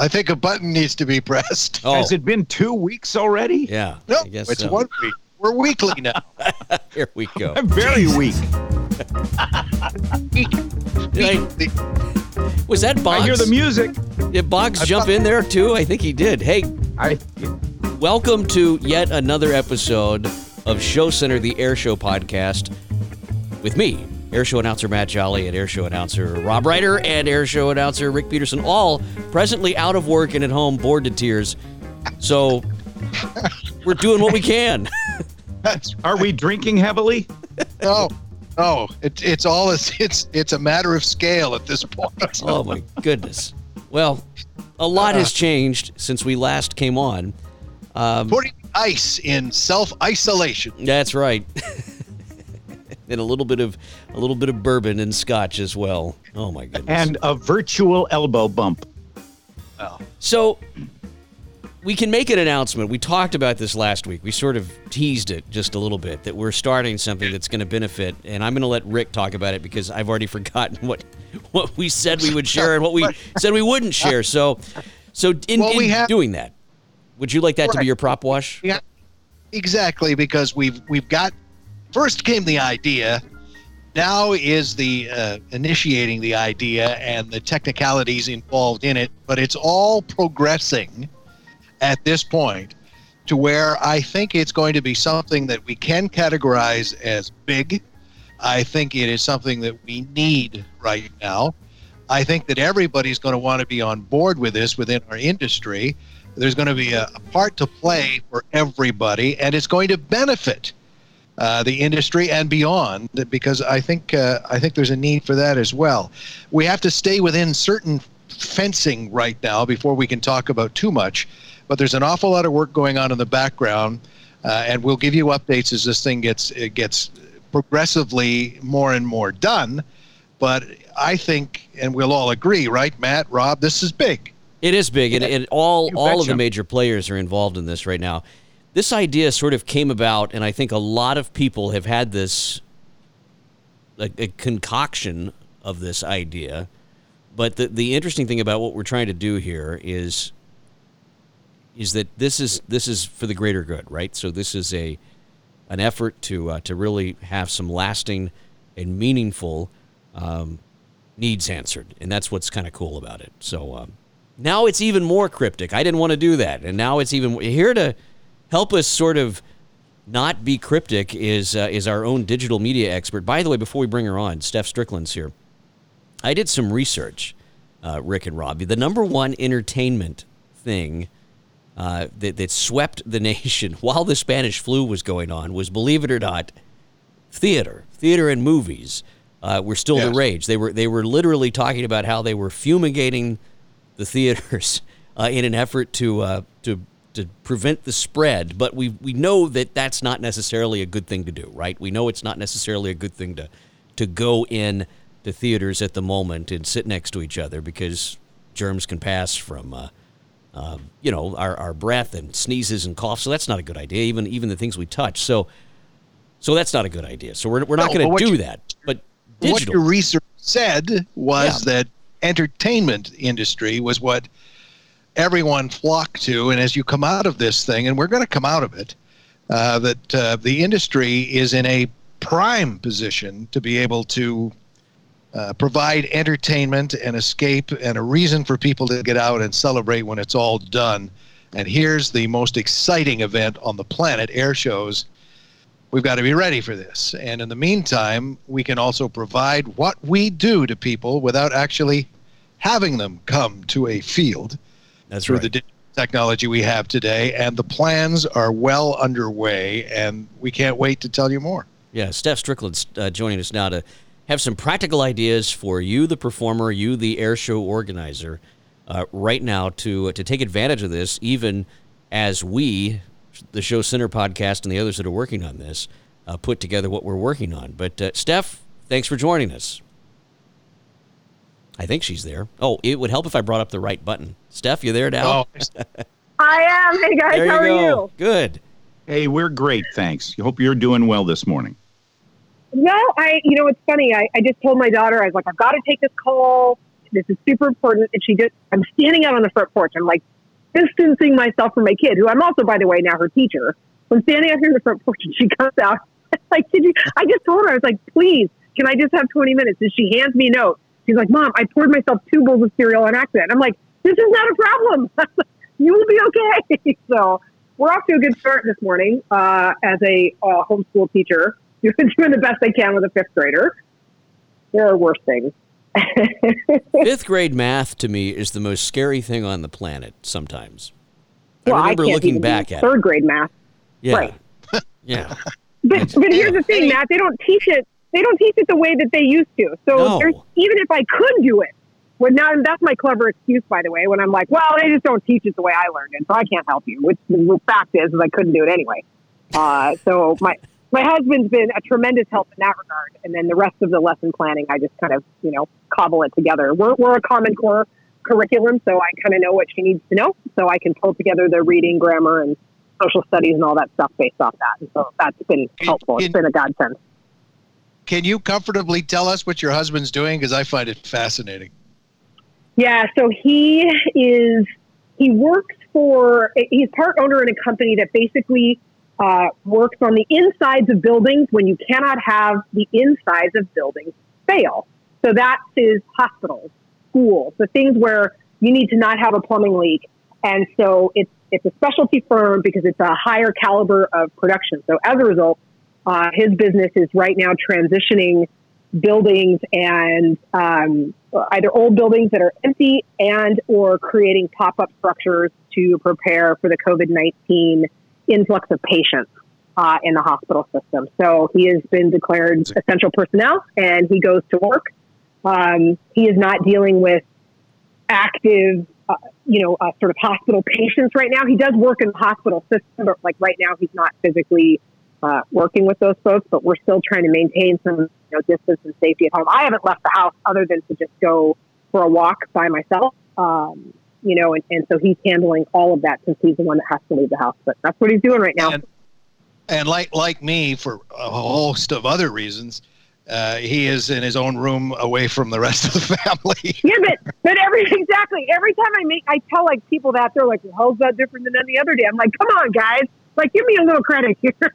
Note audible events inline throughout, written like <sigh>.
I think a button needs to be pressed. <laughs> Oh, Has it been two weeks already? yeah. No, I guess it's so. one week. We're weekly now. <laughs> Here we go. I'm <laughs> very weak. Did I- was that Boggs? I hear the music. Did Boggs jump in there too? I think he did. Hey, I welcome to yet another episode of Show Center, the Air Show podcast, with me, Air Show announcer Matt Jolly, and Air Show announcer Rob Reider, and Air Show announcer Rick Peterson, all presently out of work and at home, bored to tears. So we're doing what we can. <laughs> Are we drinking heavily? no, no. It, it's all it's it's it's a matter of scale at this point. Oh my goodness. Well, a lot has changed since we last came on. Um, Putting ice in self isolation. That's right. <laughs> and a little bit of a little bit of bourbon and scotch as well. Oh my goodness. And a virtual elbow bump. so we can make an announcement. We talked about this last week. We sort of teased it just a little bit that we're starting something that's going to benefit and I'm going to let Rick talk about it because I've already <laughs> forgotten what what we said we would share and what we said we wouldn't share. So so in, Well, we in have- doing that, would you like that to be your prop wash? Yeah, exactly. Because we've we've got first came the idea. Now is the uh, initiating the idea and the technicalities involved in it, but it's all progressing at this point to where I think it's going to be something that we can categorize as big. I think it is something that we need right now. I think that everybody's going to want to be on board with this within our industry. There's going to be a, a part to play for everybody, and it's going to benefit uh, the industry and beyond because I think uh, I think there's a need for that as well. We have to stay within certain fencing right now before we can talk about too much, but there's an awful lot of work going on in the background, uh, and we'll give you updates as this thing gets it gets progressively more and more done. But I think, and we'll all agree, right, Matt, Rob, this is big. It is big, and, and all all of the major players are involved in this right now. This idea sort of came about, and I think a lot of people have had this a, a concoction of this idea. But the the interesting thing about what we're trying to do here is is that this is this is for the greater good, right? So this is a an effort to uh, to really have some lasting and meaningful um, needs answered, and that's what's kind of cool about it. So um, now it's even more cryptic. I didn't want to do that, and now it's even here to help us sort of not be cryptic is uh, is our own digital media expert. By the way, before we bring her on, Steph Strickland's here. I did some research, uh, Rick and Robbie. The number one entertainment thing uh, that, that swept the <laughs> nation while the Spanish flu was going on was, believe it or not, theater. Theater and movies uh, were still the rage. They were they were literally talking about how they were fumigating the theaters <laughs> uh, in an effort to uh, to to prevent the spread. But we we know that that's not necessarily a good thing to do, right? We know it's not necessarily a good thing to to go in to theaters at the moment and sit next to each other because germs can pass from. Uh, um, you know, our, our breath and sneezes and coughs. So that's not a good idea. Even even the things we touch. So so that's not a good idea. So we're, we're not No, going to do you- that. But What your research said was Yeah. that entertainment industry was what everyone flocked to, and as you come out of this thing, and we're going to come out of it, uh, that uh, the industry is in a prime position to be able to uh, provide entertainment and escape and a reason for people to get out and celebrate when it's all done. And here's the most exciting event on the planet air shows. We've got to be ready for this. And in the meantime, we can also provide what we do to people without actually having them come to a field that's through right. the digital technology we have today. And the plans are well underway, and we can't wait to tell you more. Yeah, Steph Strickland's uh, joining us now to have some practical ideas for you, the performer, you, the air show organizer, uh, right now to to take advantage of this, even as we, the Show Center podcast, and the others that are working on this, uh, put together what we're working on. But uh, Steph, thanks for joining us. I think she's there. Oh, it would help if I brought up the right button. Steph, you there now? Oh, <laughs> I am. Hey guys, there you how are go. you? Good. Hey, we're great, thanks. You hope you're doing well this morning. No, I. You know, it's funny. I, I just told my daughter, I was like, I've got to take this call. This is super important. And she just, I'm standing out on the front porch. I'm like distancing myself from my kid, who I'm also, by the way, now her teacher. I'm standing out here in the front porch and she comes out. <laughs> like, did you, I just told her, I was like, please, can I just have 20 minutes? And she hands me a note. She's like, mom, I poured myself two bowls of cereal on accident. I'm like, this is not a problem. <laughs> you will be okay. <laughs> so we're off to a good start this morning uh, as a uh, homeschool teacher. <laughs> You're doing the best I can with a fifth grader. There are worse things. Fifth grade math to me is the most scary thing on the planet sometimes. Well, I remember can't looking even back at third grade math. Yeah. right. Yeah. But, but here's the thing, Matt. They don't teach it. They don't teach it the way that they used to. So No. there's, even if I could do it, well, now that's my clever excuse, by the way. When I'm like, well, they just don't teach it the way I learned it, so I can't help you. Which the fact is, is I couldn't do it anyway. Uh, so my my husband's been a tremendous help in that regard, and then the rest of the lesson planning, I just kind of you know cobble it together. We're we're a Common Core curriculum, so I kind of know what she needs to know, so I can pull together the reading, grammar, and social studies and all that stuff based off that. And so that's been helpful. It's been a godsend. Can you comfortably tell us what your husband's doing? Because I find it fascinating. Yeah, so he is he works for he's part owner in a company that basically uh, works on the insides of buildings when you cannot have the insides of buildings fail. So that is hospitals, schools, the things where you need to not have a plumbing leak. And so it's it's a specialty firm because it's a higher caliber of production. So as a result, uh, his business is right now transitioning buildings and um, either old buildings that are empty and or creating pop-up structures to prepare for the COVID-19 influx of patients uh, in the hospital system. So he has been declared essential personnel and he goes to work. Um, he is not dealing with active, uh, you know, uh, sort of hospital patients right now. He does work in the hospital system, but like right now he's not physically uh, working with those folks, but we're still trying to maintain some you know, distance and safety at home. I haven't left the house other than to just go for a walk by myself. Um, you know, and, and so he's handling all of that since he's the one that has to leave the house. But that's what he's doing right now. And, and like like me, for a host of other reasons, uh, he is in his own room away from the rest of the family. <laughs> Yeah, but but every exactly every time I make I tell like people that they're like, well, how's that different than any other day? I'm like, come on, guys, like give me a little credit here. <laughs>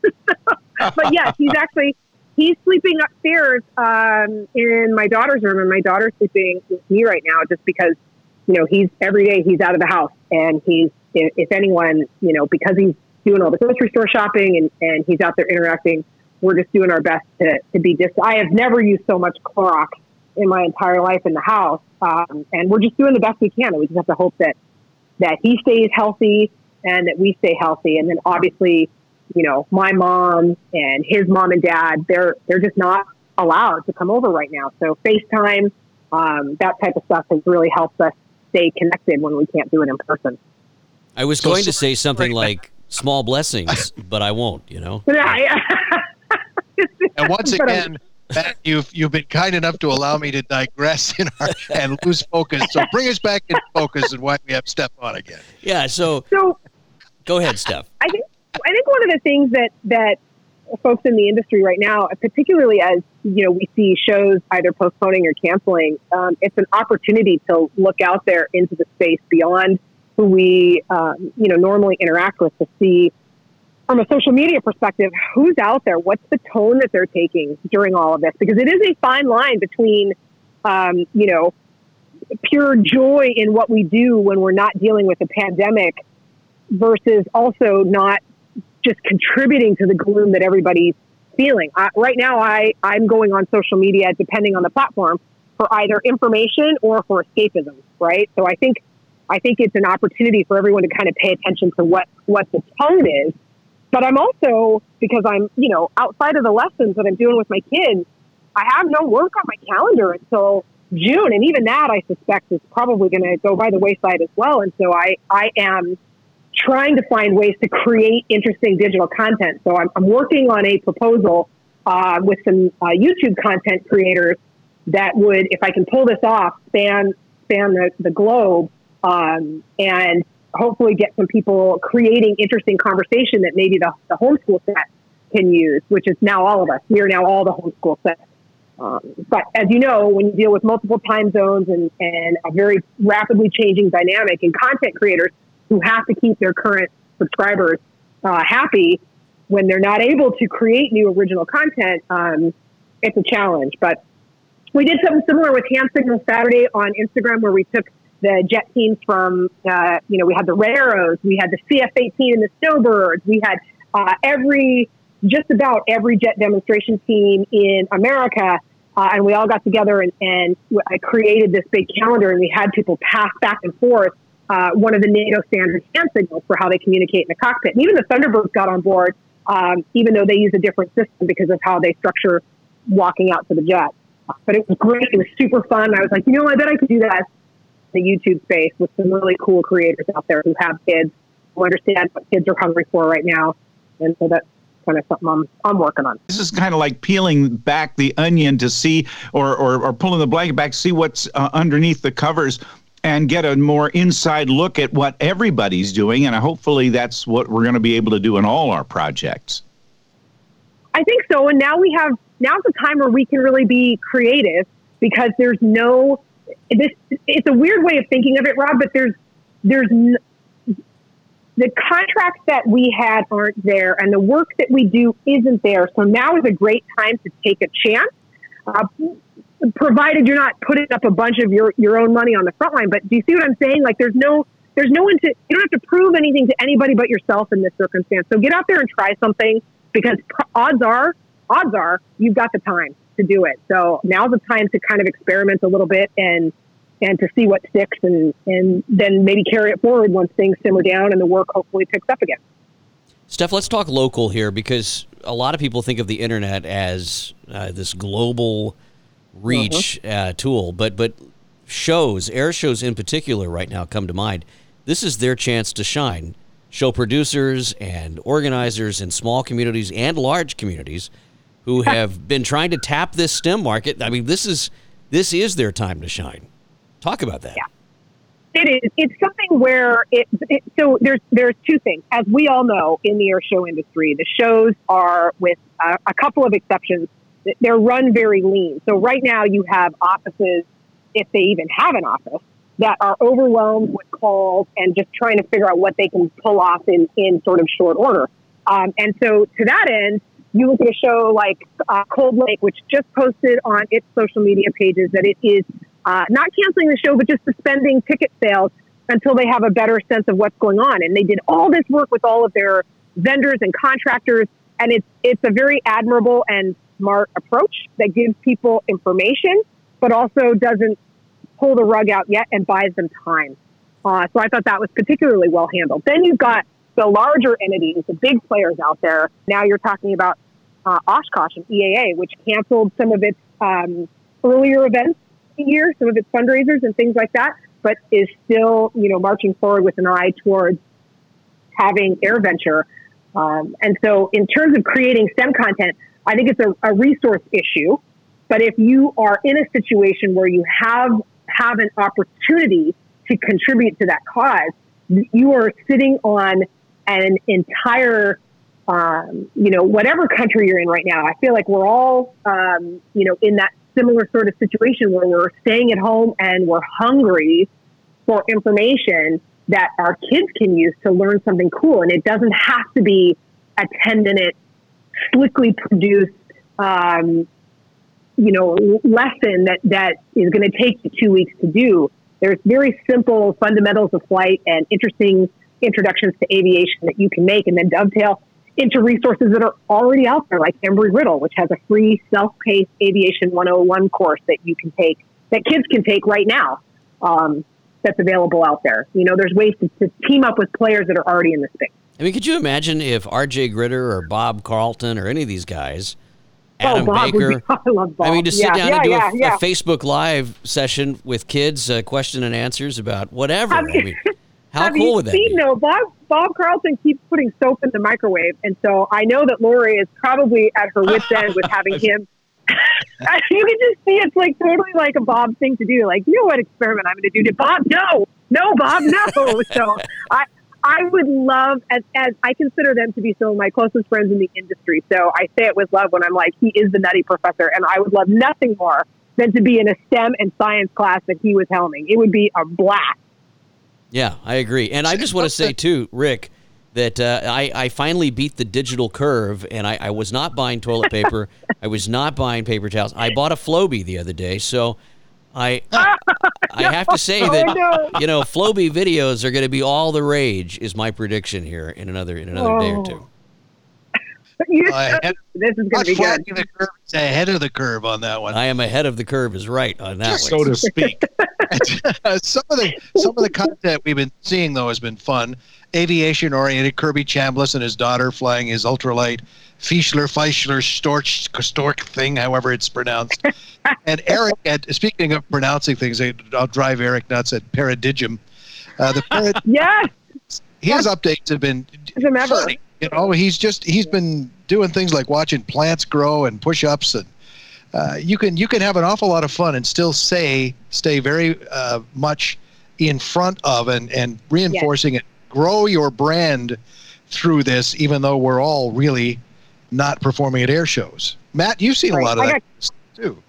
but yes, he's actually he's sleeping upstairs um, in my daughter's room, and my daughter's sleeping with me right now, just because you know he's every day he's out of the house, and he's if, anyone you know because he's doing all the grocery store shopping and and he's out there interacting. We're just doing our best to, to be dis. I have never used so much Clorox in my entire life in the house, um, and we're just doing the best we can. And we just have to hope that that he stays healthy and that we stay healthy. And then obviously, you know, my mom and his mom and dad, they're they're just not allowed to come over right now. So FaceTime, um, that type of stuff has really helped us stay connected when we can't do it in person. I was So going to say something like small blessings, <laughs> but I won't, you know? Yeah, <laughs> And once <laughs> um, again, Matt, you've you've been kind enough to allow me to digress in our, and lose focus. So bring us back in focus and why we have Steph on again. Yeah, so so go ahead, Steph. I think I think one of the things that that folks in the industry right now, particularly as you know, we see shows either postponing or canceling. Um, it's an opportunity to look out there into the space beyond who we um, you know normally interact with to see from a social media perspective who's out there, what's the tone that they're taking during all of this, because it is a fine line between um, you know pure joy in what we do when we're not dealing with a pandemic versus also not just contributing to the gloom that everybody's feeling. Uh, right now, I, I'm going on social media, depending on the platform, for either information or for escapism, right? So I think I think it's an opportunity for everyone to kind of pay attention to what, what the tone is. But I'm also, because I'm, you know, outside of the lessons that I'm doing with my kids, I have no work on my calendar until June. And even that, I suspect, is probably going to go by the wayside as well. And so I, I am trying to find ways to create interesting digital content. So I'm, I'm working on a proposal uh, with some uh, YouTube content creators that would, if I can pull this off, span span the, the globe um, and hopefully get some people creating interesting conversation that maybe the, the homeschool set can use, which is now all of us. We are now all the homeschool set. Um, but as you know, when you deal with multiple time zones and, and a very rapidly changing dynamic and content creators who have to keep their current subscribers uh, happy when they're not able to create new original content, um, it's a challenge. But we did something similar with Hand Signal Saturday on Instagram where we took the jet teams from, uh, you know, we had the Red Arrows, we had the CF-18 and the Snowbirds, we had uh, every, just about every jet demonstration team in America. Uh, and we all got together and, and I created this big calendar and we had people pass back and forth uh, one of the NATO standard hand signals for how they communicate in the cockpit. And even the Thunderbirds got on board, um, even though they use a different system because of how they structure walking out to the jet. But it was great. It was super fun. I was like, you know, I bet I could do that in the YouTube space with some really cool creators out there who have kids, who understand what kids are hungry for right now. And so that's kind of something I'm, I'm working on. This is kind of like peeling back the onion to see, or, or, or pulling the blanket back to see what's uh, underneath the covers and get a more inside look at what everybody's doing. And hopefully that's what we're going to be able to do in all our projects. I think so. And now we have, now's the time where we can really be creative because there's no, this, it's a weird way of thinking of it, Rob, but there's, there's, the contracts that we had aren't there and the work that we do isn't there. So now is a great time to take a chance. Uh, provided you're not putting up a bunch of your, your own money on the front line. But do you see what I'm saying? Like there's no, there's no one to, you don't have to prove anything to anybody but yourself in this circumstance. So get out there and try something because odds are, odds are you've got the time to do it. So now's the time to kind of experiment a little bit and, and to see what sticks and, and then maybe carry it forward once things simmer down and the work hopefully picks up again. Steph, let's talk local here because a lot of people think of the internet as uh, this global reach uh-huh. uh, tool, but but shows, air shows in particular, right now come to mind. This is their chance to shine. Show producers and organizers in small communities and large communities who <laughs> have been trying to tap this STEM market. I mean, this is this is their time to shine. Talk about that. Yeah. It is. It's something where it, it, So there's there's two things. As we all know in the air show industry, the shows are, with a, a couple of exceptions, they're run very lean. So right now you have offices, if they even have an office, that are overwhelmed with calls and just trying to figure out what they can pull off in, in sort of short order. Um, and so to that end, you look at a show like uh, Cold Lake, which just posted on its social media pages that it is uh, not canceling the show, but just suspending ticket sales until they have a better sense of what's going on. And they did all this work with all of their vendors and contractors, and it's it's a very admirable and smart approach that gives people information, but also doesn't pull the rug out yet and buys them time. Uh, so I thought that was particularly well handled. Then you've got the larger entities, the big players out there. Now you're talking about uh, Oshkosh and EAA, which canceled some of its um, earlier events year, some of its fundraisers and things like that, but is still, you know, marching forward with an eye towards having AirVenture. Um, and so, in terms of creating STEM content, I think it's a, a resource issue. But if you are in a situation where you have have an opportunity to contribute to that cause, you are sitting on an entire, um, you know, whatever country you're in right now. I feel like we're all, um, you know, in that similar sort of situation where we're staying at home and we're hungry for information that our kids can use to learn something cool. And it doesn't have to be a 10 minute slickly produced, um, you know, lesson that, that is going to take you two weeks to do. There's very simple fundamentals of flight and interesting introductions to aviation that you can make and then dovetail into resources that are already out there, like Embry Riddle, which has a free self-paced aviation 101 course that you can take, that kids can take right now. Um, that's available out there. You know, there's ways to, to team up with players that are already in the space. I mean, could you imagine if R.J. Gritter or Bob Carlton or any of these guys, oh, Adam oh, Baker, be, <laughs> I. I mean, to sit yeah, down yeah, and do yeah, a, a, Facebook Live session with kids, uh, question and answers about whatever. I mean, <laughs> how have cool would that seen, be? No, Bob Bob Carlton keeps putting soap in the microwave, and so I know that Lori is probably at her wits' end with having him. <laughs> you can just see it's like totally like a Bob thing to do. Like, you know what experiment I'm going to do? To Bob, no, no, Bob, no. so I, I would love, as, as I consider them to be some of my closest friends in the industry. So I say it with love when I'm like, he is the nutty professor, and I would love nothing more than to be in a STEM and science class that he was helming. It would be a blast. Yeah, I agree. And I just want to say, <laughs> too, Rick, that uh, I, I finally beat the digital curve and I, I was not buying toilet paper. <laughs> I was not buying paper towels. I bought a Flowbee the other day. So I <laughs> I have to say oh, that Oh, you know Flowbee videos are going to be all the rage is my prediction here in another in another day or Oh. two. You- Uh, ahead- this is going to be good. the curve, ahead of the curve on that one. I am ahead of the curve is right on that so one. So to speak. <laughs> some of the some of the content we've been seeing though has been fun. Aviation oriented Kirby Chambliss and his daughter flying his ultralight Fischler Feischler Storch Stork thing, however it's pronounced. <laughs> and Eric, at, speaking of pronouncing things, I- I'll drive Eric nuts at Paradigm. Uh, the parad, <laughs> Yes, his updates have been funny. You know, he's just he's been doing things like watching plants grow and push-ups, and uh, you can you can have an awful lot of fun and still say stay very uh, much in front of and and reinforcing it. Grow your brand through this, even though we're all really not performing at air shows. Matt, you've seen a lot of I that stuff too.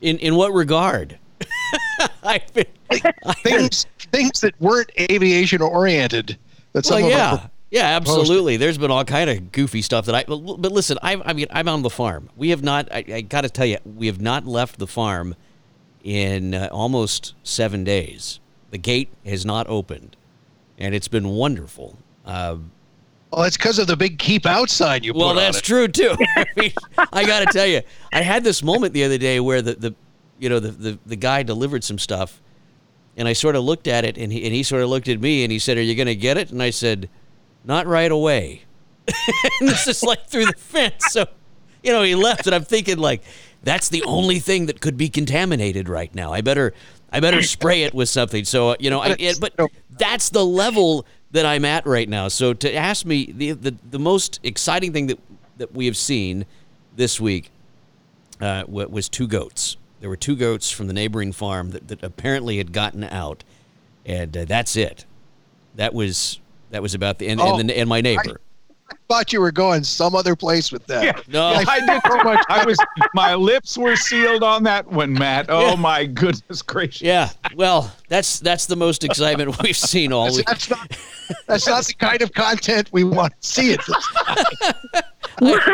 In in what regard? <laughs> I've been, <laughs> Things things that weren't aviation oriented. That some well, yeah, our yeah, absolutely. There's been all kind of goofy stuff that I. But, but listen, I, I mean, I'm on the farm. We have not. I, I got to tell you, we have not left the farm in uh, almost seven days. The gate has not opened, and it's been wonderful. Uh, well, it's because of the big keep outside you well, put on that's true too. <laughs> I, mean, I got to tell you, I had this moment the other day where the, the you know the, the the guy delivered some stuff, and I sort of looked at it, and he and he sort of looked at me, and he said, "Are you going to get it?" And I said, "Not right away." <laughs> and this is like through the fence, so you know he left, and I'm thinking like, that's the only thing that could be contaminated right now. I better. I better spray it with something. So uh, you know, I, it, but that's the level that I'm at right now. So to ask me the the, the most exciting thing that that we have seen this week uh, was two goats. There were two goats from the neighboring farm that, that apparently had gotten out, and uh, that's it. That was that was about the and, Oh, and, the, and my neighbor. i thought you were going some other place with that. Yeah. no, I did so much. I was my lips were sealed on that one, Matt. Oh Yeah. my goodness gracious. yeah. Well, that's that's the most excitement <laughs> we've seen all That's, week. that's not that's not the kind of content we want to see at this <laughs>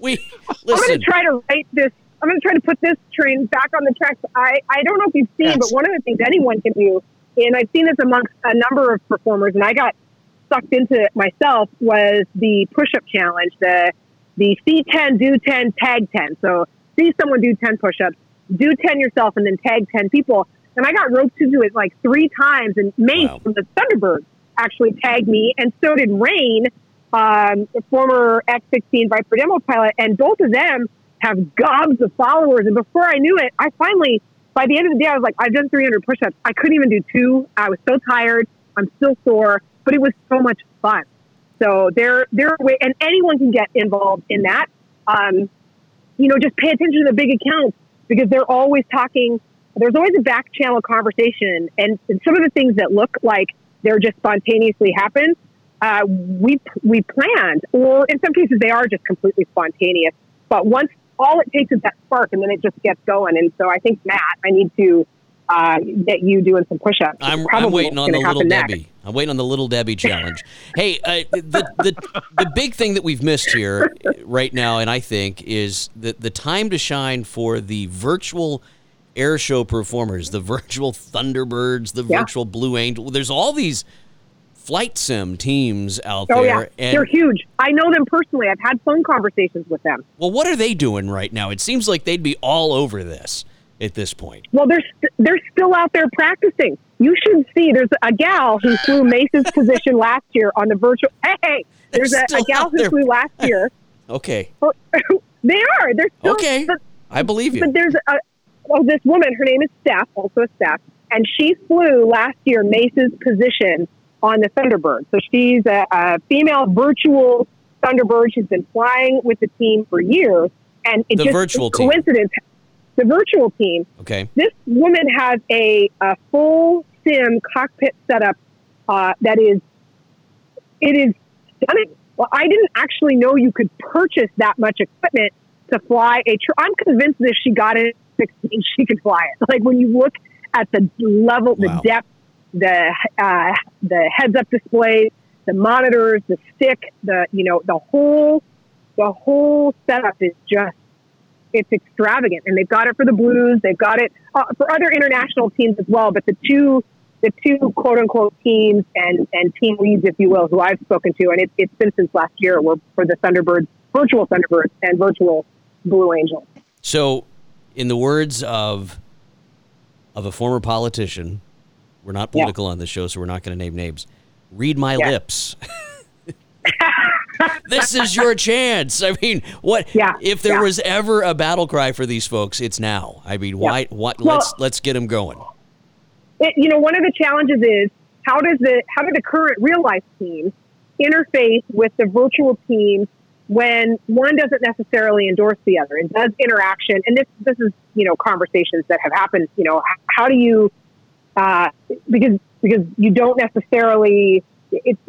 We I'm going to try to write this. I'm going to try to put this train back on the tracks. I, I don't know if you've seen, Yes. but one of the things anyone can do, and I've seen this amongst a number of performers, and I got sucked into it myself, was the push-up challenge, the the C10, do 10, tag 10. So see someone do 10 push-ups, do 10 yourself, and then tag 10 people. And I got roped into it like three times, and Mace Wow. from the Thunderbirds actually tagged me, and so did Rain, um, former F-16 Viper demo pilot, and both of them have gobs of followers. And before I knew it, I finally, by the end of the day, I was like, I've done 300 push-ups. I couldn't even do two. I was so tired. I'm still sore, but it was so much fun. So there, there, way, and anyone can get involved in that. Um, you know, just pay attention to the big accounts because they're always talking. There's always a back channel conversation, and, and some of the things that look like they're just spontaneously happen, uh, we we planned, or in some cases they are just completely spontaneous. But once all it takes is that spark, and then it just gets going. And so I think Matt, I need to uh, get you doing some push-ups. I'm, I'm waiting on the little next. Debbie. I'm waiting on the little Debbie challenge. <laughs> hey, uh, the, the the big thing that we've missed here right now, and I think, is the the time to shine for the virtual air show performers, the virtual Thunderbirds, the Yeah. virtual Blue Angel. There's all these flight sim teams out Oh there, yeah, and they're huge. I know them personally. I've had phone conversations with them. well, what are they doing right now? It seems like they'd be all over this at this point. Well, they're st- they're still out there practicing. You should see. There's a gal who flew <laughs> Mace's position last year on the virtual. Hey, hey there's a, a gal who flew last <laughs> year. Okay, <laughs> they are. They're still, okay, But, I believe you. but there's a oh, this woman. Her name is Steph, also a Steph, and she flew last year Mace's position on the Thunderbird. So she's a, a female virtual Thunderbird. She's been flying with the team for years, and it The just virtual team. The virtual team Okay, this woman has a, a full sim cockpit setup uh, that is it is stunning. Well, I didn't actually know you could purchase that much equipment to fly a. Tr- I'm convinced that if she got it at 16, she could fly it. <laughs> Like when you look at the level, Wow. the depth, the uh, the heads up display, the monitors, the stick, the you know the whole the whole setup is just it's extravagant, and they've got it for the Blues. They've got it uh, for other international teams as well. But the two the two quote unquote teams and and team leads, if you will, who I've spoken to, and it, it's been since last year, were for the Thunderbirds, virtual Thunderbirds, and virtual Blue Angels. So, in the words of of a former politician, we're not Yeah. political on this show, so we're not going to name names. Read my Yeah. lips. <laughs> this is your chance. I mean, what Yeah, if there yeah. was ever a battle cry for these folks? It's now. I mean, why? What? Well- let's let's get them going. it, you know, one of the challenges is how does the how do the current real life teams interface with the virtual teams when one doesn't necessarily endorse the other and does interaction? And this this is you know conversations that have happened. You know, how do you uh, because because you don't necessarily it's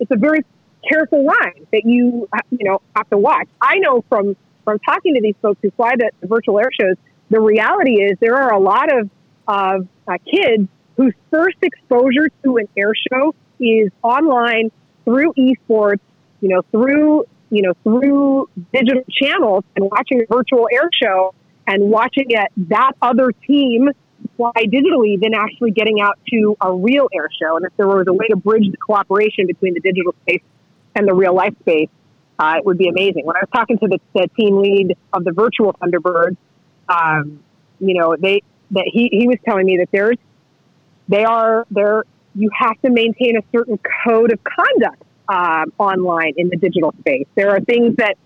it's a very careful line that you you know have to watch. I know from from talking to these folks who fly the, the virtual air shows, the reality is there are a lot of of uh, kids whose first exposure to an air show is online through esports, you know, through you know through digital channels and watching a virtual air show and watching it that other team fly digitally than actually getting out to a real air show. And if there was a way to bridge the cooperation between the digital space and the real life space, uh, it would be amazing. When I was talking to the, the team lead of the virtual Thunderbirds, um, you know, they that he, he was telling me that there's they are there you have to maintain a certain code of conduct um, online in the digital space. There are things that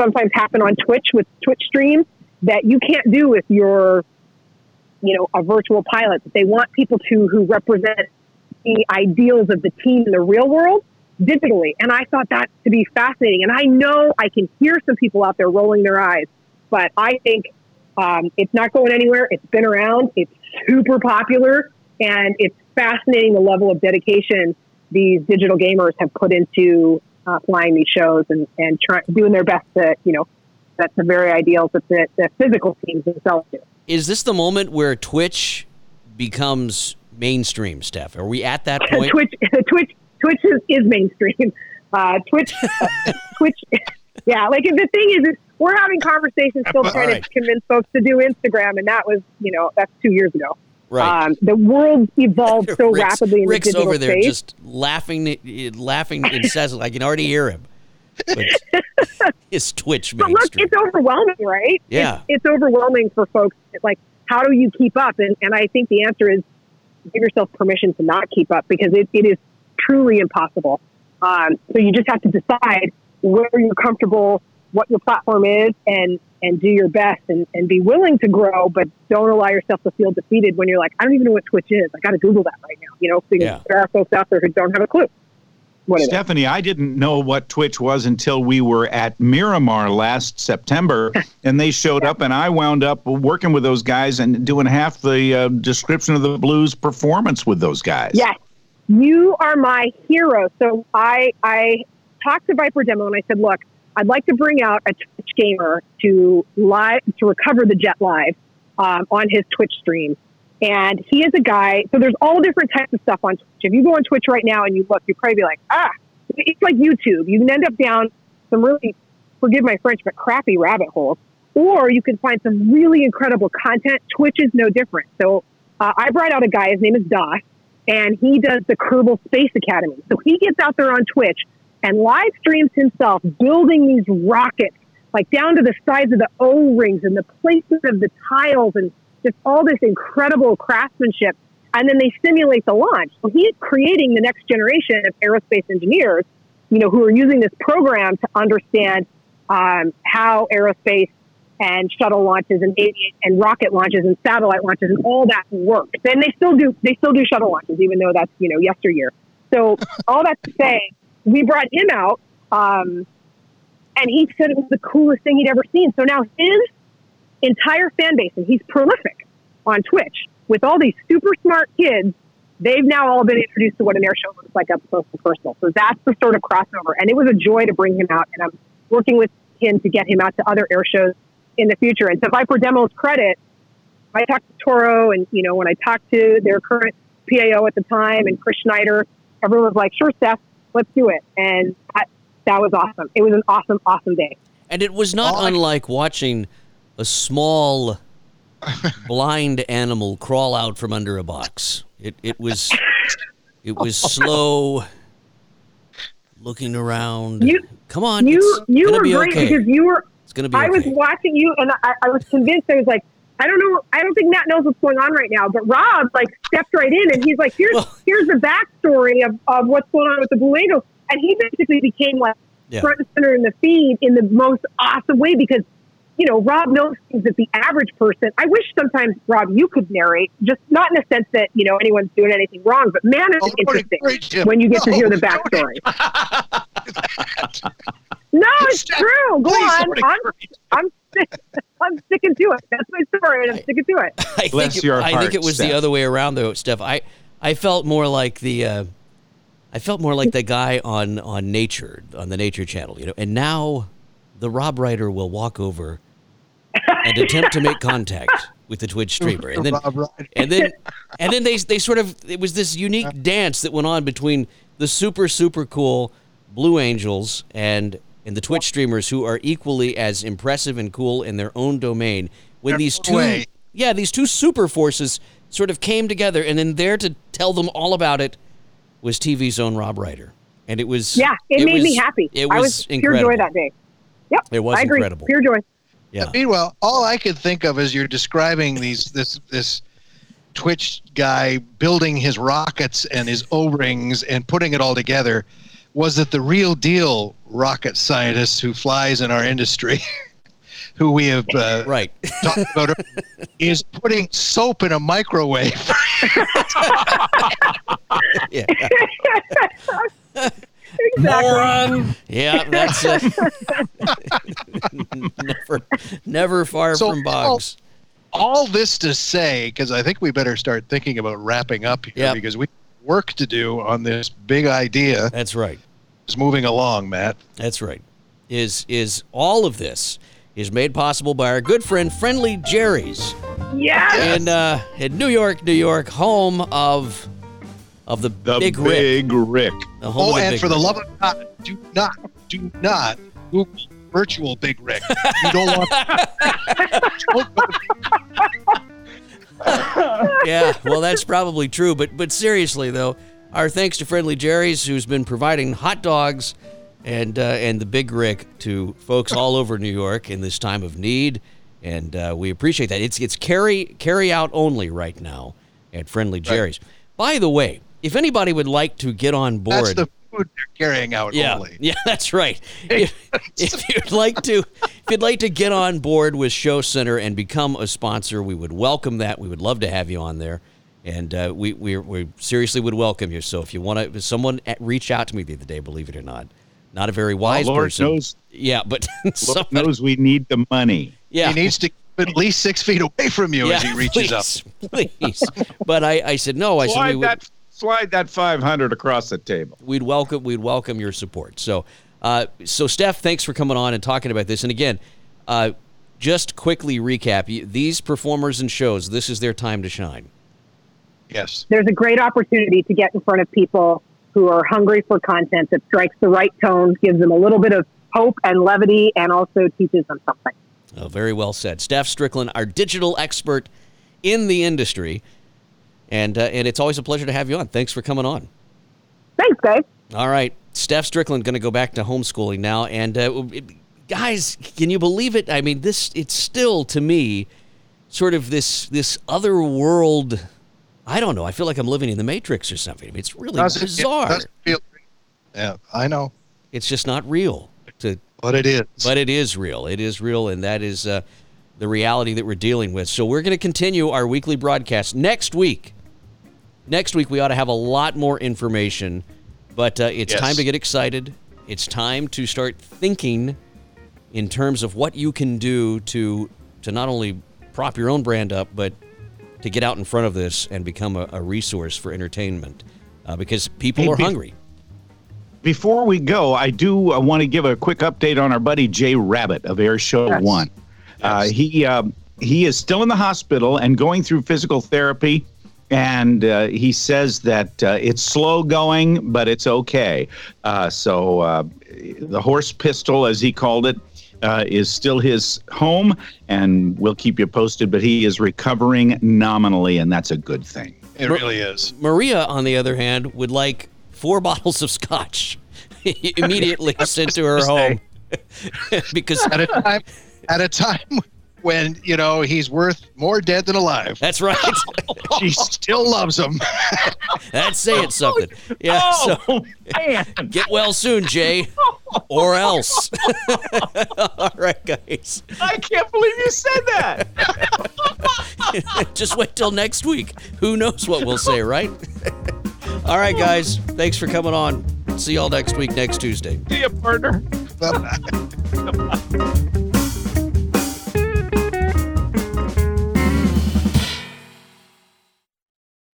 sometimes happen on Twitch with Twitch streams that you can't do if you're you know a virtual pilot. They want people to who represent the ideals of the team in the real world digitally. And I thought that to be fascinating. And I know I can hear some people out there rolling their eyes, but I think um, it's not going anywhere. It's been around. It's super popular, and it's fascinating the level of dedication these digital gamers have put into uh, flying these shows and and trying doing their best to you know that's the very ideals that the, the physical teams themselves do. Is this the moment where Twitch becomes mainstream, Steph? Are we at that <laughs> point? Twitch, <laughs> Twitch, Twitch is, is mainstream. <laughs> Uh, Twitch, <laughs> Twitch, <laughs> yeah. Like the thing is, we're having conversations still trying Right. to convince folks to do Instagram, and that was, you know, that's two years ago. Right. Um, the world evolved so Rick's, rapidly in Rick's the digital over there space. just laughing, laughing incessantly. I can already hear him. His Twitch but look, it's overwhelming, right? Yeah. It's, it's overwhelming for folks. Like, how do you keep up? And, and I think the answer is give yourself permission to not keep up because it, it is truly impossible. Um, so you just have to decide where you're comfortable, what your platform is, and and do your best and, and be willing to grow, but don't allow yourself to feel defeated when you're like, I don't even know what Twitch is. I got to Google that right now, you know, because Yeah. there are folks out there who don't have a clue. What. Stephanie, I didn't know what Twitch was until we were at Miramar last September, <laughs> and they showed up, and I wound up working with those guys and doing half the uh, description of the blues performance with those guys. Yes, you are my hero. So I I talked to Viper Demo and I said, look, I'd like to bring out a Twitch gamer to live to recover the Jet Live um, on his Twitch stream. And he is a guy. So there's all different types of stuff on Twitch. If you go on Twitch right now and you look, you probably be like, ah, it's like YouTube. You can end up down some really, forgive my French, but crappy rabbit holes. Or you can find some really incredible content. Twitch is no different. So uh, I brought out a guy. His name is Doss and he does the Kerbal Space Academy. So he gets out there on Twitch and live streams himself building these rockets, like down to the size of the O rings and the placement of the tiles and just all this incredible craftsmanship. And then they simulate the launch. So he's creating the next generation of aerospace engineers, you know, who are using this program to understand um, how aerospace and shuttle launches and and rocket launches and satellite launches and all that work. And they still do they still do shuttle launches, even though that's you know yesteryear. So all that to say, we brought him out, um, and he said it was the coolest thing he'd ever seen. So now his entire fan base, and he's prolific on Twitch with all these super smart kids they've now all been introduced to what an air show looks like up close and personal. So that's the sort of crossover. And it was a joy to bring him out. And I'm working with him to get him out to other air shows in the future. And so Viper Demo's credit, I talked to Toro and, you know, when I talked to their current PAO at the time and Chris Schneider, everyone was like, sure, Steph, let's do it. And that, that was awesome. It was an awesome, awesome day. And it was not All I- unlike watching a small <laughs> blind animal crawl out from under a box. It it was it was <laughs> slow looking around. You- Come on. You, it's you were be great okay. because you were, It's gonna be I was watching you and I, I was convinced I was like, I don't know. I don't think Matt knows what's going on right now. But Rob like stepped right in and he's like, here's Well- <laughs> here's the backstory of, of what's going on with the Blue Angels. And he basically became like Yeah. front and center in the feed in the most awesome way because, you know, Rob knows things that the average person. I wish sometimes Rob you could narrate, just not in the sense that you know anyone's doing anything wrong, but man, it's Oh, interesting when you get to hear the backstory. <laughs> No, it's Steph, true. Go Please on. I'm. <laughs> I'm, stick, I'm sticking to it. That's my story, and I'm sticking to it. <laughs> I Bless think it, your I heart, think it was the other way around though, Steph. I I felt more like the uh, I felt more like the guy on on Nature on the Nature Channel, you know. And now the Rob Reider will walk over and attempt to make contact with the Twitch streamer, <laughs> and then and then and then they they sort of it was this unique dance that went on between the super super cool Blue Angels and and the Twitch streamers who are equally as impressive and cool in their own domain. When Their these two way. yeah these two super forces sort of came together, and then there to tell them all about it was TV's own Rob Reider, and it was Yeah, it, made me happy. It I was was incredible. pure joy that day. Yep, It was I agree. incredible. Pure joy. Yeah. Meanwhile, all I could think of as you're describing these this this Twitch guy building his rockets and his O-rings and putting it all together was that the real deal rocket scientist who flies in our industry, <laughs> who we have uh, Right. talked about, earlier, <laughs> is putting soap in a microwave. <laughs> yeah. Exactly. Moron. Yeah, that's uh, never, never far So, from Boggs. all this to say, because I think we better start thinking about wrapping up here Yep. because we have work to do on this big idea. That's right. Is moving along, Matt. That's right. Is is all of this is made possible by our good friend Friendly Jerry's Yes. in uh, in New York, New York, home of of the, The Big Big, Rick. Rick. The home Oh, of the and Big for the love of God, do not, do not Google virtual Big Rick. You don't want. <laughs> don't go to yeah, well, that's probably true. But but seriously though, our thanks to Friendly Jerry's, who's been providing hot dogs and uh, and the Big Rick to folks all over New York in this time of need, and uh, we appreciate that. It's it's carry carry out only right now at Friendly Jerry's. By the way, if anybody would like to get on board, That's the food they're carrying out yeah, only. yeah, <laughs> that's right. If, if you'd like to, if you'd like to get on board with Show Center and become a sponsor, we would welcome that. We would love to have you on there, and uh, we, we we seriously would welcome you. So if you want to, someone at- reached out to me the other day. Believe it or not, not a very wise Lord person. knows, Yeah, but <laughs> Lord somebody, knows we need the money. yeah, He needs to keep at least six feet away from you yeah, as he reaches up. please, <laughs> please. But I, I said no. I said we Slide would, that, slide that 500 across the table. we'd welcome we'd welcome your support. So, uh, so Steph, thanks for coming on and talking about this. And again, uh, just quickly recap: these performers and shows. This is their time to shine. Yes. There's a great opportunity to get in front of people who are hungry for content that strikes the right tone, gives them a little bit of hope and levity, and also teaches them something. Oh, very well said, Steph Strickland, our digital expert in the industry, and uh, and it's always a pleasure to have you on. Thanks for coming on. Thanks, guys. All right, Steph Strickland going to go back to homeschooling now, and uh, it- guys, can you believe it? I mean, this it's still to me sort of this this other world. I don't know. I feel like I'm living in the Matrix or something. I mean, it's really Doesn't- it bizarre. doesn't feel- yeah, I know, It's just not real. To, but it is. but it is real. It is real, and that is uh, the reality that we're dealing with. So we're going to continue our weekly broadcast next week. Next week we ought to have a lot more information, but uh, it's Yes. time to get excited. It's time to start thinking in terms of what you can do to to not only prop your own brand up, but to get out in front of this and become a, a resource for entertainment uh, because people Hey, are be- hungry. Before we go, I do uh, want to give a quick update on our buddy Jay Rabbit of Air Show Yes. One. Uh, he uh, he is still in the hospital and going through physical therapy, and uh, he says that uh, it's slow going, but it's okay. Uh, so uh, the horse pistol, as he called it. Uh, is still his home, and we'll keep you posted. But he is recovering nominally, and that's a good thing. It really is. Maria, on the other hand, would like four <laughs> bottles of scotch immediately <laughs> sent to her home <laughs> because At a time, at a time when you know he's worth more dead than alive, that's right. <laughs> she still loves him. <laughs> That's saying <laughs> something. Oh, yeah. Oh, so Oh man! get well soon, Jay, or else. All right, guys. I can't believe you said that. Just wait till next week. Who knows what we'll say, right? All right, guys. Thanks for coming on. See y'all next week, next Tuesday. See you, partner. Bye-bye.